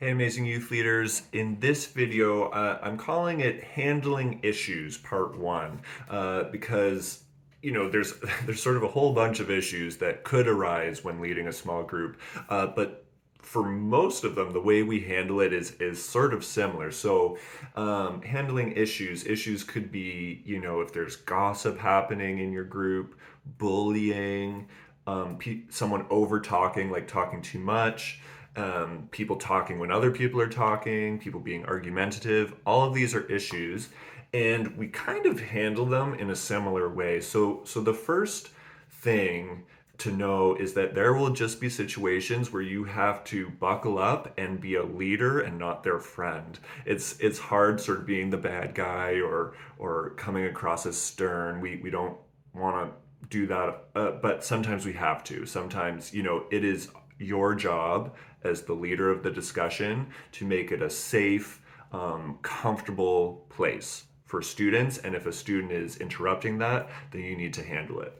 Hey, amazing youth leaders. In this video, uh, I'm calling it Handling Issues Part 1 uh, because you know there's there's sort of a whole bunch of issues that could arise when leading a small group uh, but for most of them the way we handle it is is sort of similar so um, handling issues issues could be you know if there's gossip happening in your group bullying um, pe- someone over talking like talking too much um, people talking when other people are talking, people being argumentative. All of these are issues, and we kind of handle them in a similar way. So, so the first thing to know is that there will just be situations where you have to buckle up and be a leader and not their friend. It's it's hard sort of being the bad guy or or coming across as stern. We we don't want to do that, uh, but sometimes we have to. Sometimes you know it is your job as the leader of the discussion to make it a safe, um, comfortable place for students. And if a student is interrupting that, then you need to handle it.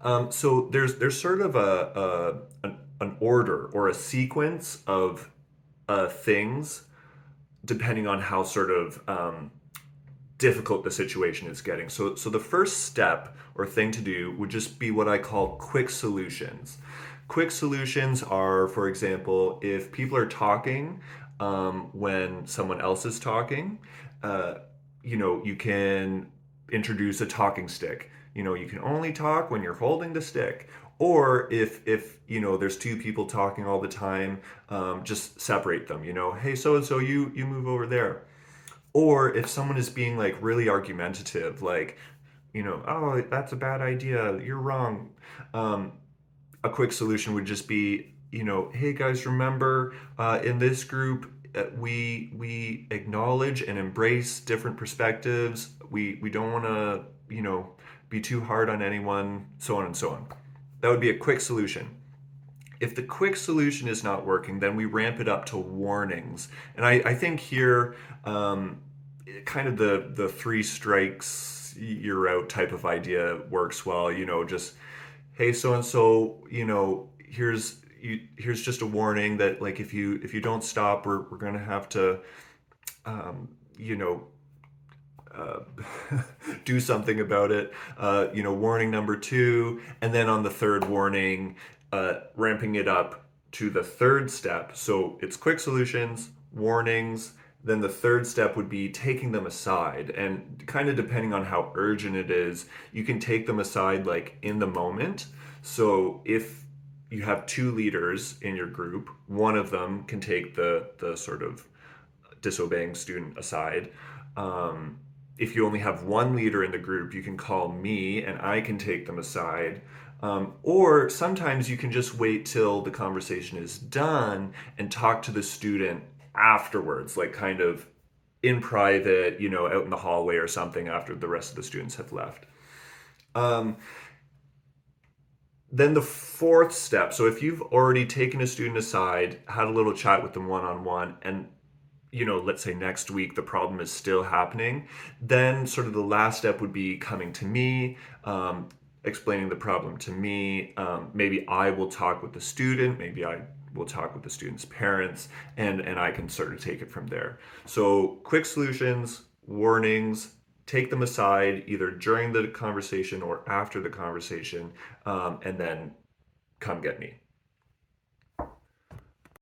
Um, so there's there's sort of a, a an, an, order or a sequence of uh, things depending on how sort of um, difficult the situation is getting. So so the first step or thing to do would just be what I call quick solutions. Quick solutions are, for example, if people are talking um, when someone else is talking, uh, you know, you can introduce a talking stick. You know, you can only talk when you're holding the stick. Or if if you know there's two people talking all the time, um, just separate them. You know, hey, so and so, you you move over there. Or if someone is being like really argumentative, like you know, oh, that's a bad idea. You're wrong. Um, a quick solution would just be, you know, hey guys, remember uh, in this group uh, we we acknowledge and embrace different perspectives. We we don't want to you know be too hard on anyone, so on and so on. That would be a quick solution. If the quick solution is not working, then we ramp it up to warnings. And I, I think here, um, kind of the the three strikes you're out type of idea works well. You know, just hey so and so you know here's you, here's just a warning that like if you if you don't stop we're, we're gonna have to um, you know uh, do something about it. Uh, you know warning number two and then on the third warning uh, ramping it up to the third step. So it's quick solutions warnings then the third step would be taking them aside. And kind of depending on how urgent it is you can take them aside like in the moment. So if you have two leaders in your group one of them can take the the sort of disobeying student aside. Um, if you only have one leader in the group you can call me and i can take them aside. Um, or sometimes you can just wait till the conversation is done and talk to the student afterwards, like kind of in private, you know, out in the hallway or something after the rest of the students have left. Um, then the fourth step so if you've already taken a student aside had a little chat with them one-on-one and you know let's say next week the problem is still happening then sort of the last step would be coming to me um, explaining the problem to me um, maybe i will talk with the student maybe i we'll talk with the students' parents, and, and I can sort of take it from there. So, quick solutions, warnings, take them aside either during the conversation or after the conversation, um, and then come get me.